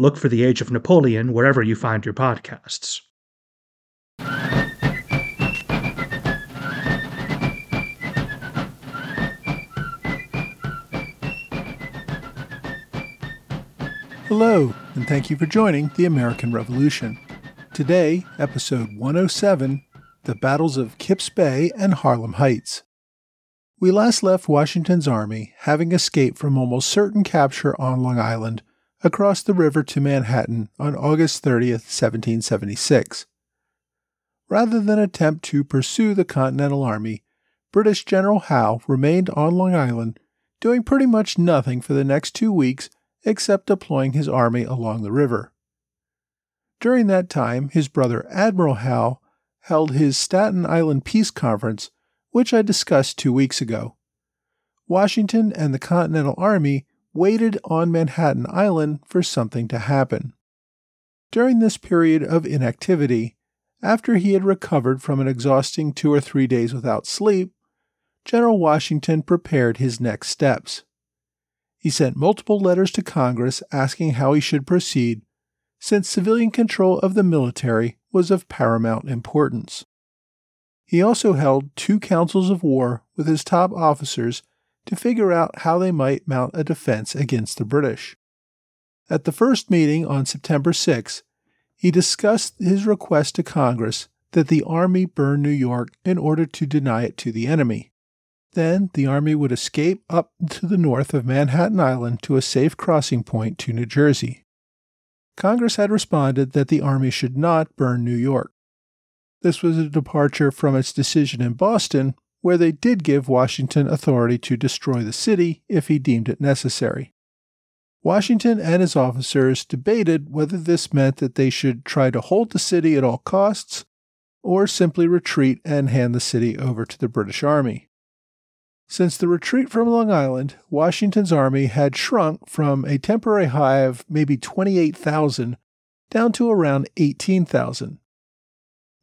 Look for the Age of Napoleon wherever you find your podcasts. Hello, and thank you for joining the American Revolution. Today, episode 107 The Battles of Kips Bay and Harlem Heights. We last left Washington's army, having escaped from almost certain capture on Long Island, across the river to Manhattan on August 30th, 1776. Rather than attempt to pursue the Continental Army, British General Howe remained on Long Island, doing pretty much nothing for the next two weeks except deploying his army along the river. During that time, his brother Admiral Howe held his Staten Island Peace Conference, which I discussed two weeks ago. Washington and the Continental Army waited on Manhattan Island for something to happen. During this period of inactivity, after he had recovered from an exhausting two or three days without sleep, General Washington prepared his next steps. He sent multiple letters to Congress asking how he should proceed, since civilian control of the military was of paramount importance. He also held two councils of war with his top officers to figure out how they might mount a defense against the British. At the first meeting on September 6, he discussed his request to Congress that the Army burn New York in order to deny it to the enemy. Then the Army would escape up to the north of Manhattan Island to a safe crossing point to New Jersey. Congress had responded that the Army should not burn New York. This was a departure from its decision in Boston, where they did give Washington authority to destroy the city if he deemed it necessary. Washington and his officers debated whether this meant that they should try to hold the city at all costs or simply retreat and hand the city over to the British Army. Since the retreat from Long Island, Washington's army had shrunk from a temporary high of maybe 28,000 down to around 18,000.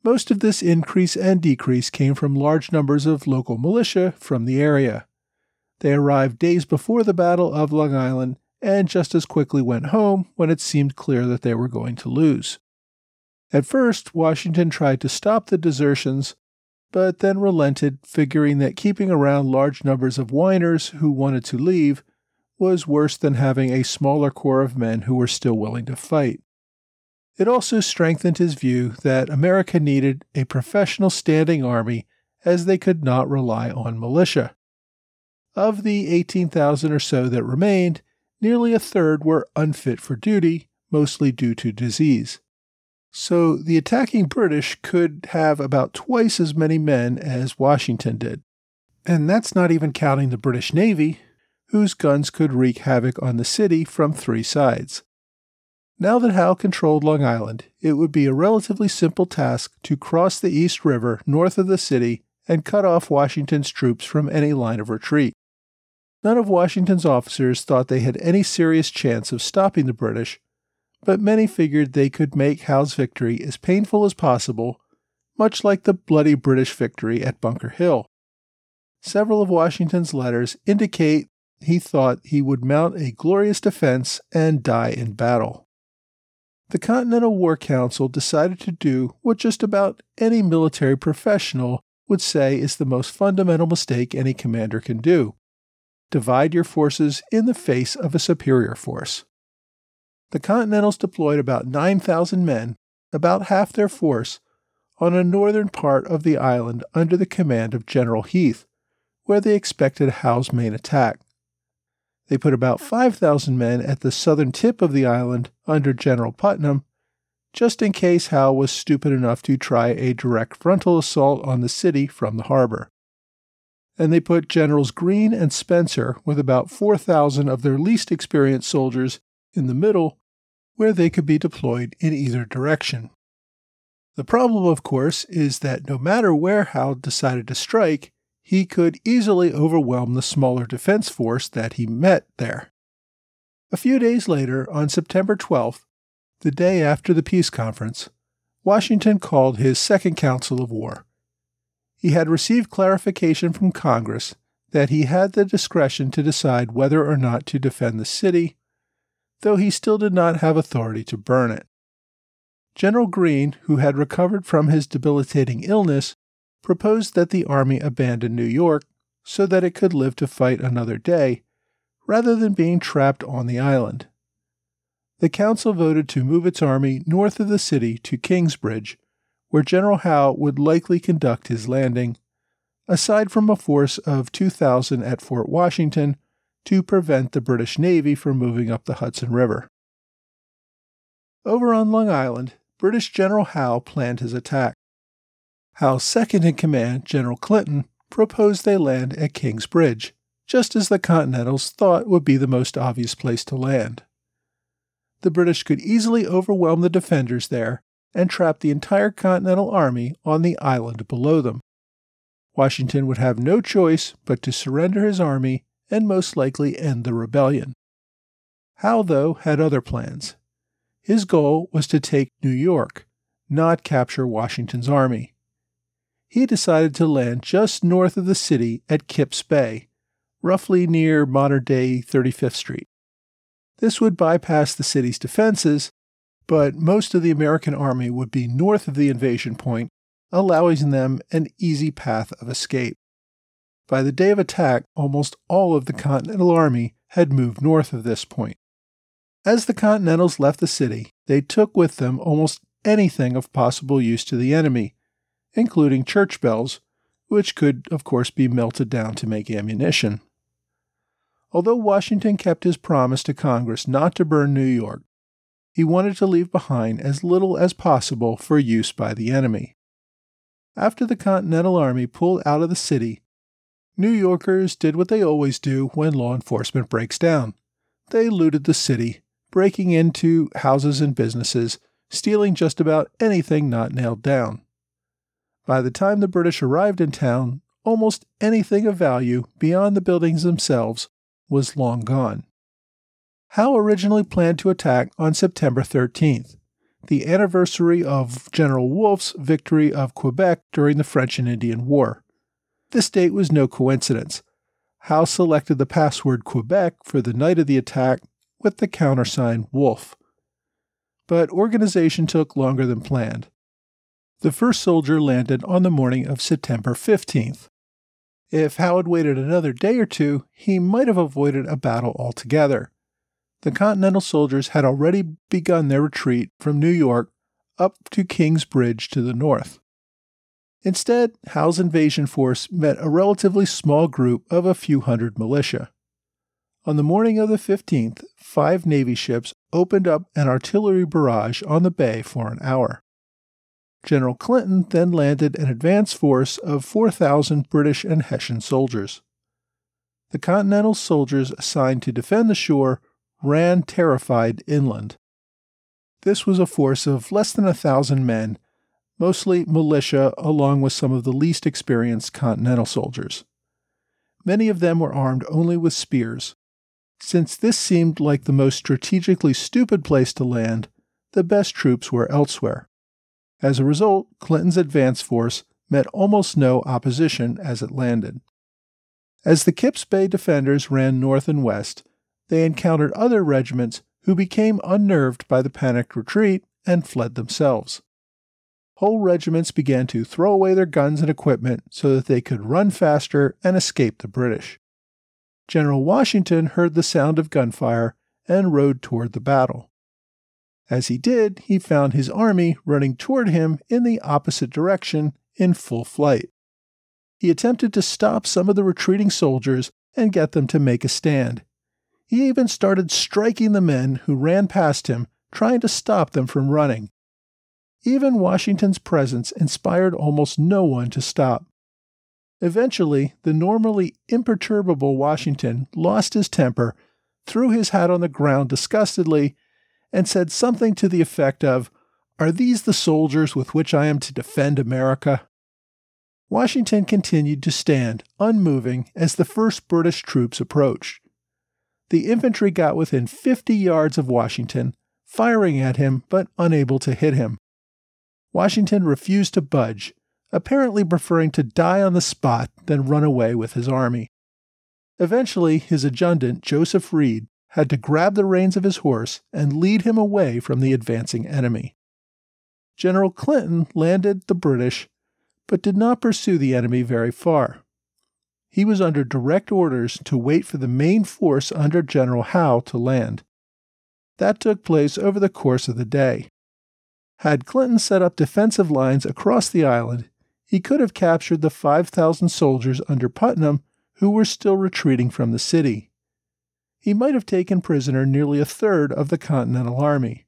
Most of this increase and decrease came from large numbers of local militia from the area. They arrived days before the Battle of Long Island and just as quickly went home when it seemed clear that they were going to lose. At first, Washington tried to stop the desertions, but then relented, figuring that keeping around large numbers of whiners who wanted to leave was worse than having a smaller corps of men who were still willing to fight. It also strengthened his view that America needed a professional standing army as they could not rely on militia. Of the 18,000 or so that remained, nearly a third were unfit for duty, mostly due to disease. So the attacking British could have about twice as many men as Washington did. And that's not even counting the British Navy, whose guns could wreak havoc on the city from three sides. Now that Howe controlled Long Island, it would be a relatively simple task to cross the East River north of the city and cut off Washington's troops from any line of retreat. None of Washington's officers thought they had any serious chance of stopping the British, but many figured they could make Howe's victory as painful as possible, much like the bloody British victory at Bunker Hill. Several of Washington's letters indicate he thought he would mount a glorious defense and die in battle. The Continental War Council decided to do what just about any military professional would say is the most fundamental mistake any commander can do divide your forces in the face of a superior force the Continentals deployed about 9,000 men, about half their force, on a northern part of the island under the command of General Heath, where they expected Howe's main attack. They put about 5,000 men at the southern tip of the island under General Putnam, just in case Howe was stupid enough to try a direct frontal assault on the city from the harbor. And they put Generals Greene and Spencer with about 4,000 of their least experienced soldiers in the middle where they could be deployed in either direction. The problem, of course, is that no matter where Howe decided to strike, he could easily overwhelm the smaller defense force that he met there. A few days later, on September 12th, the day after the peace conference, Washington called his second council of war. He had received clarification from Congress that he had the discretion to decide whether or not to defend the city, though he still did not have authority to burn it. General Greene, who had recovered from his debilitating illness, proposed that the army abandon New York so that it could live to fight another day, rather than being trapped on the island. The council voted to move its army north of the city to Kingsbridge, where General Howe would likely conduct his landing, aside from a force of 2,000 at Fort Washington to prevent the British Navy from moving up the Hudson River. Over on Long Island, British General Howe planned his attack. Howe's second in command, General Clinton, proposed they land at King's Bridge, just as the Continentals thought would be the most obvious place to land. The British could easily overwhelm the defenders there and trap the entire Continental Army on the island below them. Washington would have no choice but to surrender his army and most likely end the rebellion. Howe, though, had other plans. His goal was to take New York, not capture Washington's army. He decided to land just north of the city at Kip's Bay, roughly near modern day 35th Street. This would bypass the city's defenses, but most of the American army would be north of the invasion point, allowing them an easy path of escape. By the day of attack, almost all of the Continental Army had moved north of this point. As the Continentals left the city, they took with them almost anything of possible use to the enemy, including church bells, which could, of course, be melted down to make ammunition. Although Washington kept his promise to Congress not to burn New York, he wanted to leave behind as little as possible for use by the enemy. After the Continental Army pulled out of the city, New Yorkers did what they always do when law enforcement breaks down. They looted the city breaking into houses and businesses, stealing just about anything not nailed down. By the time the British arrived in town, almost anything of value beyond the buildings themselves was long gone. Howe originally planned to attack on September 13th, the anniversary of General Wolfe's victory of Quebec during the French and Indian War. This date was no coincidence. Howe selected the password Quebec for the night of the attack with the countersign Wolfe. But organization took longer than planned. The first soldier landed on the morning of September 15th. If Howe had waited another day or two, he might have avoided a battle altogether. The Continental soldiers had already begun their retreat from New York up to King's Bridge to the north. Instead, Howe's invasion force met a relatively small group of a few hundred militia. On the morning of the 15th, five Navy ships opened up an artillery barrage on the bay for an hour. General Clinton then landed an advance force of 4,000 British and Hessian soldiers. The Continental soldiers assigned to defend the shore ran terrified inland. This was a force of less than a thousand men, mostly militia, along with some of the least experienced Continental soldiers. Many of them were armed only with spears, since this seemed like the most strategically stupid place to land, the best troops were elsewhere. As a result, Clinton's advance force met almost no opposition as it landed. As the Kips Bay defenders ran north and west, they encountered other regiments who became unnerved by the panicked retreat and fled themselves. Whole regiments began to throw away their guns and equipment so that they could run faster and escape the British. General Washington heard the sound of gunfire and rode toward the battle. As he did, he found his army running toward him in the opposite direction in full flight. He attempted to stop some of the retreating soldiers and get them to make a stand. He even started striking the men who ran past him, trying to stop them from running. Even Washington's presence inspired almost no one to stop. Eventually, the normally imperturbable Washington lost his temper, threw his hat on the ground disgustedly, and said something to the effect of, Are these the soldiers with which I am to defend America? Washington continued to stand, unmoving, as the first British troops approached. The infantry got within 50 yards of Washington, firing at him but unable to hit him. Washington refused to budge, apparently preferring to die on the spot than run away with his army. Eventually, his adjutant, Joseph Reed, had to grab the reins of his horse and lead him away from the advancing enemy. General Clinton landed the British, but did not pursue the enemy very far. He was under direct orders to wait for the main force under General Howe to land. That took place over the course of the day. Had Clinton set up defensive lines across the island, he could have captured the 5,000 soldiers under Putnam who were still retreating from the city. He might have taken prisoner nearly a third of the Continental Army.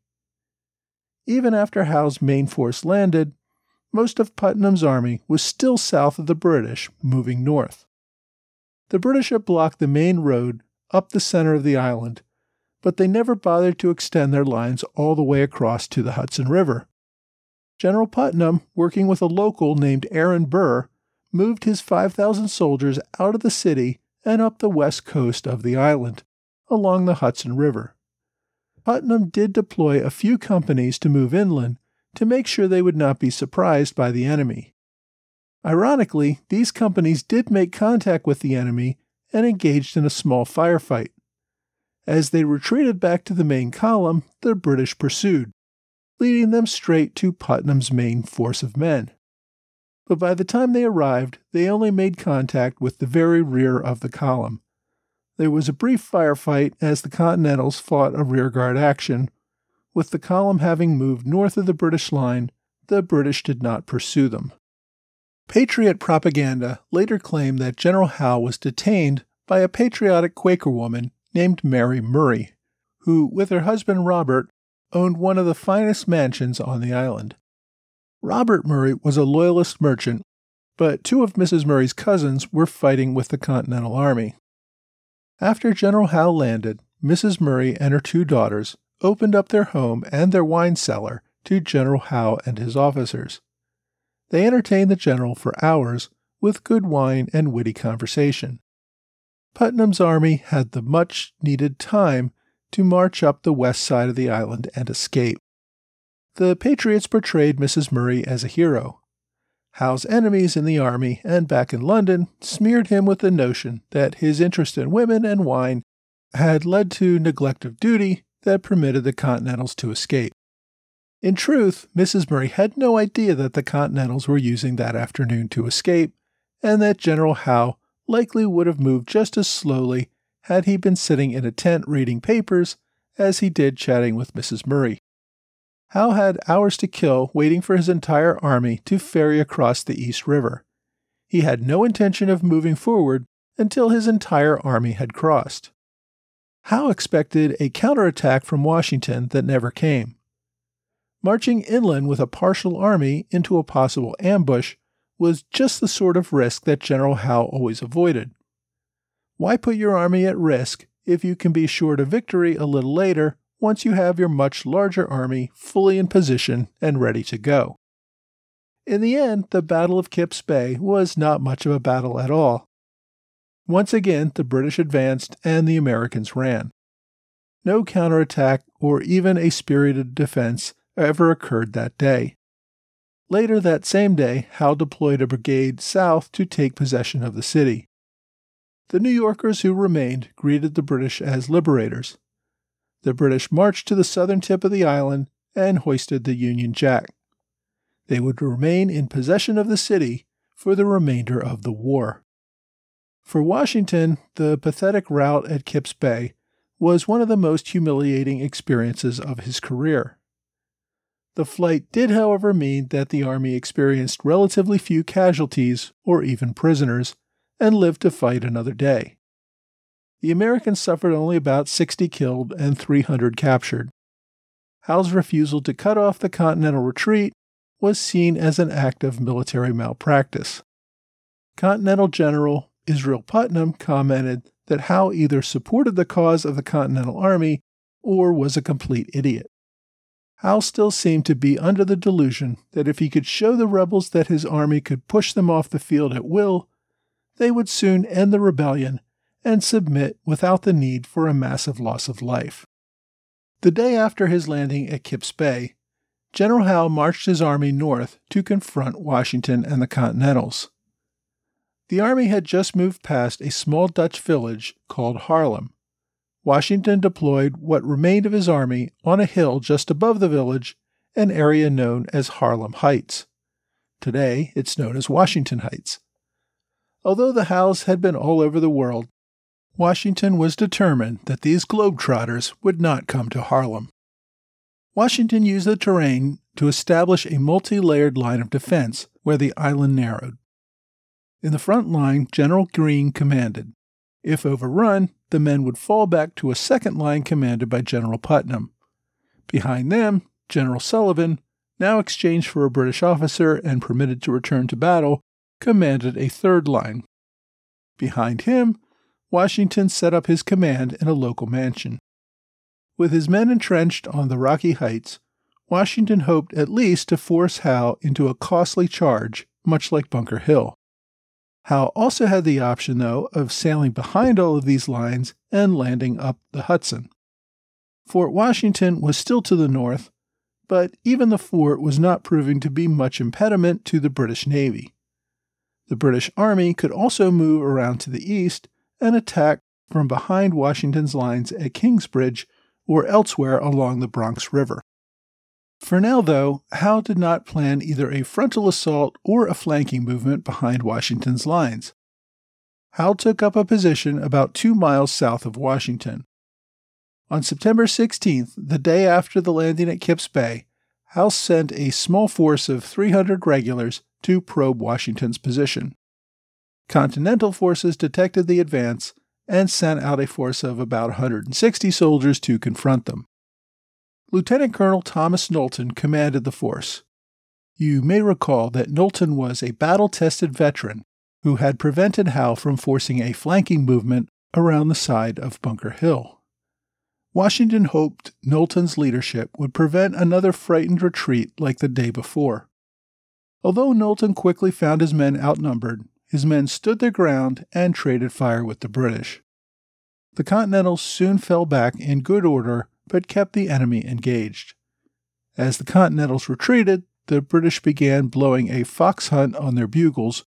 Even after Howe's main force landed, most of Putnam's army was still south of the British, moving north. The British had blocked the main road up the center of the island, but they never bothered to extend their lines all the way across to the Hudson River. General Putnam, working with a local named Aaron Burr, moved his 5,000 soldiers out of the city and up the west coast of the island, along the Hudson River. Putnam did deploy a few companies to move inland to make sure they would not be surprised by the enemy. Ironically, these companies did make contact with the enemy and engaged in a small firefight. As they retreated back to the main column, the British pursued, leading them straight to Putnam's main force of men. But by the time they arrived, they only made contact with the very rear of the column. There was a brief firefight as the Continentals fought a rearguard action. With the column having moved north of the British line, the British did not pursue them. Patriot propaganda later claimed that General Howe was detained by a patriotic Quaker woman named Mary Murray, who, with her husband Robert, owned one of the finest mansions on the island. Robert Murray was a loyalist merchant, but two of Mrs. Murray's cousins were fighting with the Continental Army. After General Howe landed, Mrs. Murray and her two daughters opened up their home and their wine cellar to General Howe and his officers. They entertained the general for hours with good wine and witty conversation. Putnam's army had the much needed time to march up the west side of the island and escape. The Patriots portrayed Mrs. Murray as a hero. Howe's enemies in the army and back in London smeared him with the notion that his interest in women and wine had led to neglect of duty that permitted the Continentals to escape. In truth, Mrs. Murray had no idea that the Continentals were using that afternoon to escape, and that General Howe likely would have moved just as slowly had he been sitting in a tent reading papers as he did chatting with Mrs. Murray. Howe had hours to kill waiting for his entire army to ferry across the East River. He had no intention of moving forward until his entire army had crossed. Howe expected a counterattack from Washington that never came. Marching inland with a partial army into a possible ambush was just the sort of risk that General Howe always avoided. Why put your army at risk if you can be assured of victory a little later once you have your much larger army fully in position and ready to go? In the end, the Battle of Kips Bay was not much of a battle at all. Once again, the British advanced and the Americans ran. No counterattack or even a spirited defense ever occurred that day. Later that same day, Howe deployed a brigade south to take possession of the city. The New Yorkers who remained greeted the British as liberators. The British marched to the southern tip of the island and hoisted the Union Jack. They would remain in possession of the city for the remainder of the war. For Washington, the pathetic rout at Kips Bay was one of the most humiliating experiences of his career. The flight did, however, mean that the Army experienced relatively few casualties or even prisoners and lived to fight another day. The Americans suffered only about 60 killed and 300 captured. Howe's refusal to cut off the Continental retreat was seen as an act of military malpractice. Continental General Israel Putnam commented that Howe either supported the cause of the Continental Army or was a complete idiot. Howe still seemed to be under the delusion that if he could show the rebels that his army could push them off the field at will, they would soon end the rebellion and submit without the need for a massive loss of life. The day after his landing at Kip's Bay, General Howe marched his army north to confront Washington and the Continentals. The army had just moved past a small Dutch village called Harlem. Washington deployed what remained of his army on a hill just above the village, an area known as Harlem Heights. Today, it's known as Washington Heights. Although the Howes had been all over the world, Washington was determined that these globetrotters would not come to Harlem. Washington used the terrain to establish a multi layered line of defense where the island narrowed. In the front line, General Greene commanded. If overrun, the men would fall back to a second line commanded by General Putnam. Behind them, General Sullivan, now exchanged for a British officer and permitted to return to battle, commanded a third line. Behind him, Washington set up his command in a local mansion. With his men entrenched on the rocky heights, Washington hoped at least to force Howe into a costly charge, much like Bunker Hill. Howe also had the option, though, of sailing behind all of these lines and landing up the Hudson. Fort Washington was still to the north, but even the fort was not proving to be much impediment to the British Navy. The British Army could also move around to the east and attack from behind Washington's lines at Kingsbridge or elsewhere along the Bronx River. For now, though, Howe did not plan either a frontal assault or a flanking movement behind Washington's lines. Howe took up a position about two miles south of Washington. On September 16th, the day after the landing at Kip's Bay, Howe sent a small force of 300 regulars to probe Washington's position. Continental forces detected the advance and sent out a force of about 160 soldiers to confront them. Lieutenant Colonel Thomas Knowlton commanded the force. You may recall that Knowlton was a battle tested veteran who had prevented Howe from forcing a flanking movement around the side of Bunker Hill. Washington hoped Knowlton's leadership would prevent another frightened retreat like the day before. Although Knowlton quickly found his men outnumbered, his men stood their ground and traded fire with the British. The Continentals soon fell back in good order but kept the enemy engaged. As the Continentals retreated, the British began blowing a fox hunt on their bugles,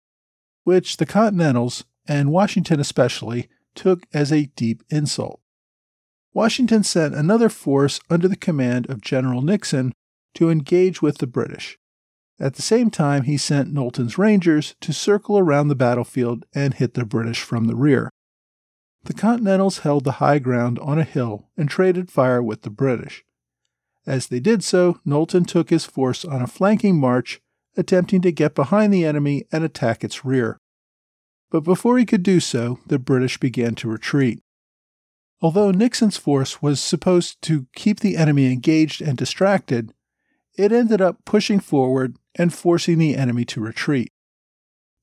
which the Continentals, and Washington especially, took as a deep insult. Washington sent another force under the command of General Nixon to engage with the British. At the same time, he sent Knowlton's Rangers to circle around the battlefield and hit the British from the rear. The Continentals held the high ground on a hill and traded fire with the British. As they did so, Knowlton took his force on a flanking march, attempting to get behind the enemy and attack its rear. But before he could do so, the British began to retreat. Although Nixon's force was supposed to keep the enemy engaged and distracted, it ended up pushing forward and forcing the enemy to retreat.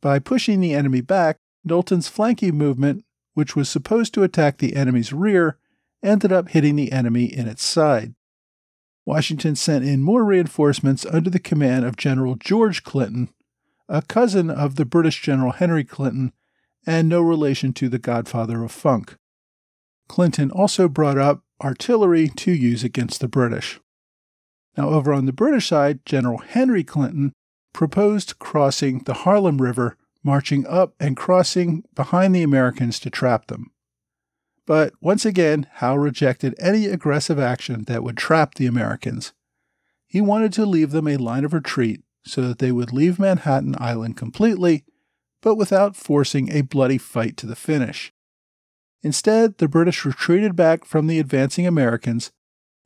By pushing the enemy back, Knowlton's flanking movement which was supposed to attack the enemy's rear, ended up hitting the enemy in its side. Washington sent in more reinforcements under the command of General George Clinton, a cousin of the British General Henry Clinton, and no relation to the godfather of funk. Clinton also brought up artillery to use against the British. Now, over on the British side, General Henry Clinton proposed crossing the Harlem River marching up and crossing behind the Americans to trap them. But once again, Howe rejected any aggressive action that would trap the Americans. He wanted to leave them a line of retreat so that they would leave Manhattan Island completely, but without forcing a bloody fight to the finish. Instead, the British retreated back from the advancing Americans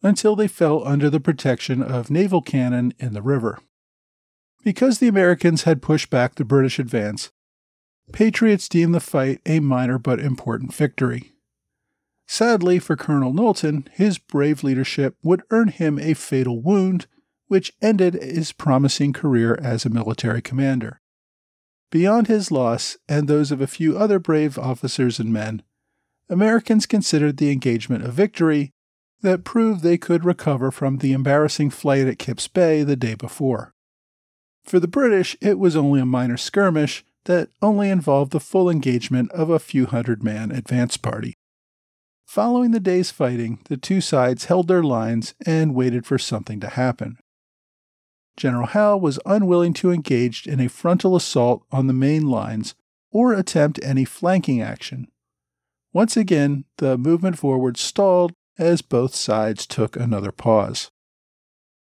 until they fell under the protection of naval cannon in the river. Because the Americans had pushed back the British advance, patriots deemed the fight a minor but important victory. Sadly for Colonel Knowlton, his brave leadership would earn him a fatal wound, which ended his promising career as a military commander. Beyond his loss and those of a few other brave officers and men, Americans considered the engagement a victory that proved they could recover from the embarrassing flight at Kips Bay the day before. For the British, it was only a minor skirmish that only involved the full engagement of a few hundred man advance party. Following the day's fighting, the two sides held their lines and waited for something to happen. General Howe was unwilling to engage in a frontal assault on the main lines or attempt any flanking action. Once again, the movement forward stalled as both sides took another pause.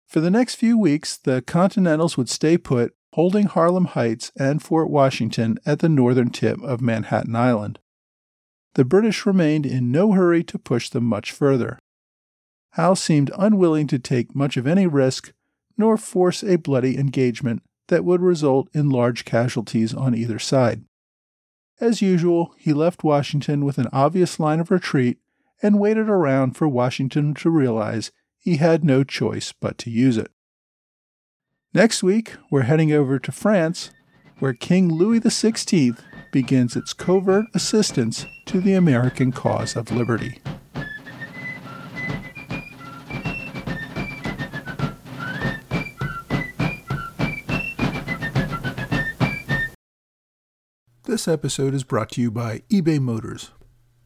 For the next few weeks, the Continentals would stay put, holding Harlem Heights and Fort Washington at the northern tip of Manhattan Island. The British remained in no hurry to push them much further. Howe seemed unwilling to take much of any risk nor force a bloody engagement that would result in large casualties on either side. As usual, he left Washington with an obvious line of retreat and waited around for Washington to realize he had no choice but to use it. Next week, we're heading over to France, where King Louis XVI begins its covert assistance to the American cause of liberty. This episode is brought to you by eBay Motors.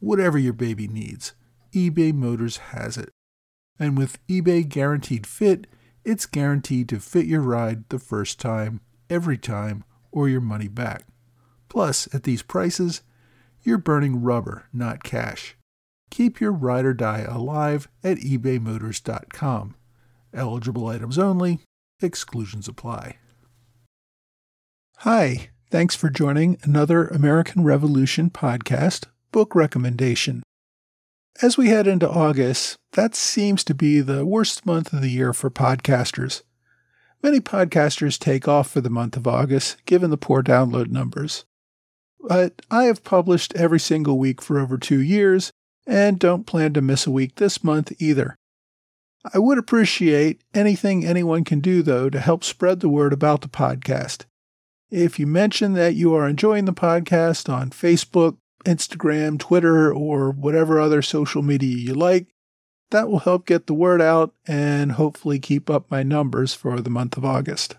whatever your baby needs, eBay Motors has it. And with eBay Guaranteed Fit, it's guaranteed to fit your ride the first time, every time, or your money back. Plus, at these prices, you're burning rubber, not cash. Keep your ride or die alive at ebaymotors.com. Eligible items only, exclusions apply. Hi. Thanks for joining another American Revolution podcast book recommendation. As we head into August, that seems to be the worst month of the year for podcasters. Many podcasters take off for the month of August, given the poor download numbers. But I have published every single week for over two years and don't plan to miss a week this month either. I would appreciate anything anyone can do, though, to help spread the word about the podcast. If you mention that you are enjoying the podcast on Facebook, Instagram, Twitter, or whatever other social media you like, that will help get the word out and hopefully keep up my numbers for the month of August.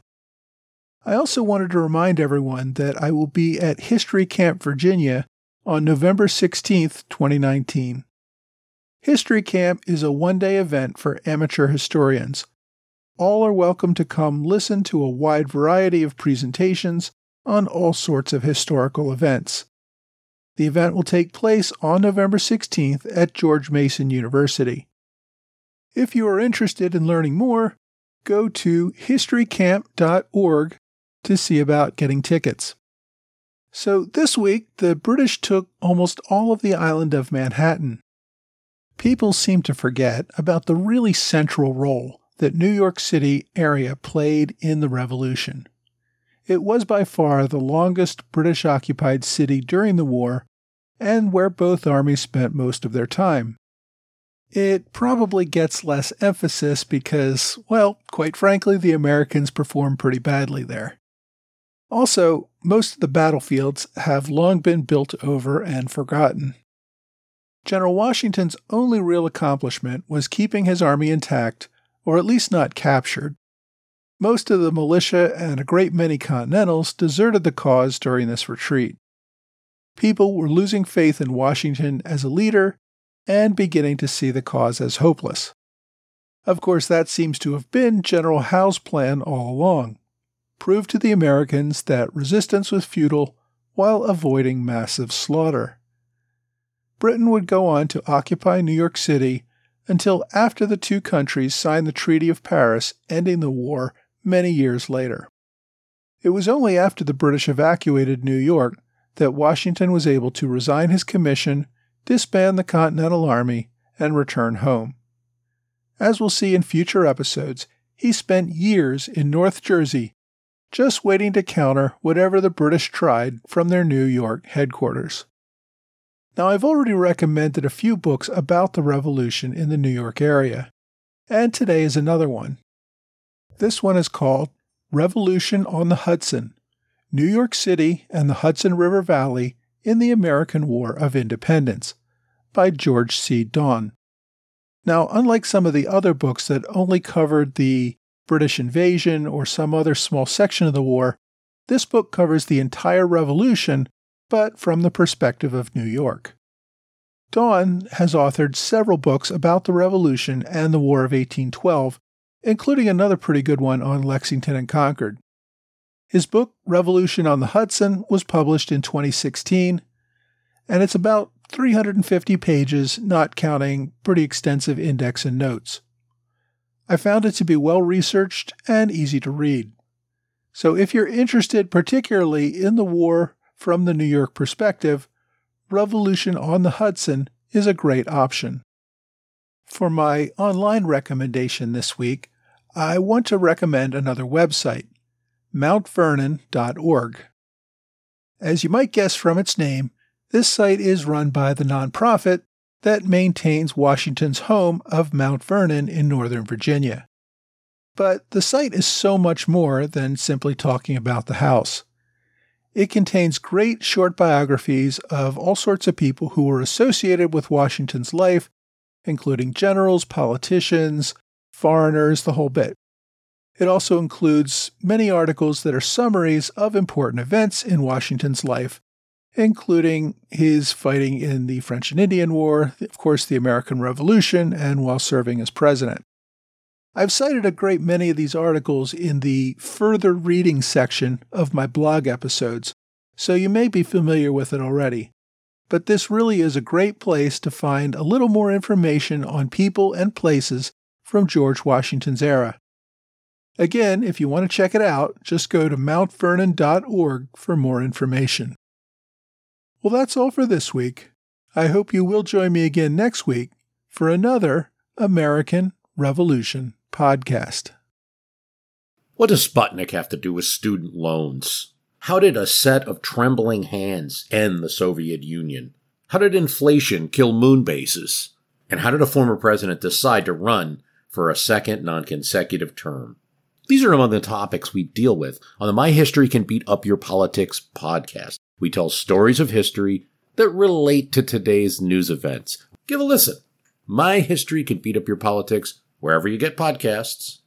I also wanted to remind everyone that I will be at History Camp Virginia on November 16th, 2019. History Camp is a one day event for amateur historians all are welcome to come listen to a wide variety of presentations on all sorts of historical events. The event will take place on November 16th at George Mason University. If you are interested in learning more, go to historycamp.org to see about getting tickets. So, this week, the British took almost all of the island of Manhattan. People seem to forget about the really central role that New York City area played in the Revolution. It was by far the longest British occupied city during the war and where both armies spent most of their time. It probably gets less emphasis because, well, quite frankly, the Americans performed pretty badly there. Also, most of the battlefields have long been built over and forgotten. General Washington's only real accomplishment was keeping his army intact or at least not captured. Most of the militia and a great many Continentals deserted the cause during this retreat. People were losing faith in Washington as a leader and beginning to see the cause as hopeless. Of course, that seems to have been General Howe's plan all along prove to the Americans that resistance was futile while avoiding massive slaughter. Britain would go on to occupy New York City until after the two countries signed the Treaty of Paris, ending the war many years later. It was only after the British evacuated New York that Washington was able to resign his commission, disband the Continental Army, and return home. As we'll see in future episodes, he spent years in North Jersey just waiting to counter whatever the British tried from their New York headquarters. Now, I've already recommended a few books about the Revolution in the New York area, and today is another one. This one is called Revolution on the Hudson New York City and the Hudson River Valley in the American War of Independence by George C. Daughan. Now, unlike some of the other books that only covered the British invasion or some other small section of the war, this book covers the entire revolution, but from the perspective of New York. Daughan has authored several books about the Revolution and the War of 1812, including another pretty good one on Lexington and Concord. His book, Revolution on the Hudson, was published in 2016, and it's about 350 pages, not counting pretty extensive index and notes. I found it to be well researched and easy to read. So if you're interested particularly in the war from the New York perspective, Revolution on the Hudson is a great option. For my online recommendation this week, I want to recommend another website, mountvernon.org. As you might guess from its name, this site is run by the nonprofit that maintains Washington's home of Mount Vernon in Northern Virginia. But the site is so much more than simply talking about the house. It contains great short biographies of all sorts of people who were associated with Washington's life, including generals, politicians, foreigners, the whole bit. It also includes many articles that are summaries of important events in Washington's life including his fighting in the French and Indian War, of course, the American Revolution, and while serving as president. I've cited a great many of these articles in the further reading section of my blog episodes, so you may be familiar with it already. But this really is a great place to find a little more information on people and places from George Washington's era. Again, if you want to check it out, just go to mountvernon.org for more information. Well, that's all for this week. I hope you will join me again next week for another American Revolution podcast. What does Sputnik have to do with student loans? How did a set of trembling hands end the Soviet Union? How did inflation kill moon bases? And how did a former president decide to run for a second non consecutive term? These are among the topics we deal with on the My History Can Beat Up Your Politics podcast. We tell stories of history that relate to today's news events. Give a listen. My History Can Beat Up Your Politics wherever you get podcasts.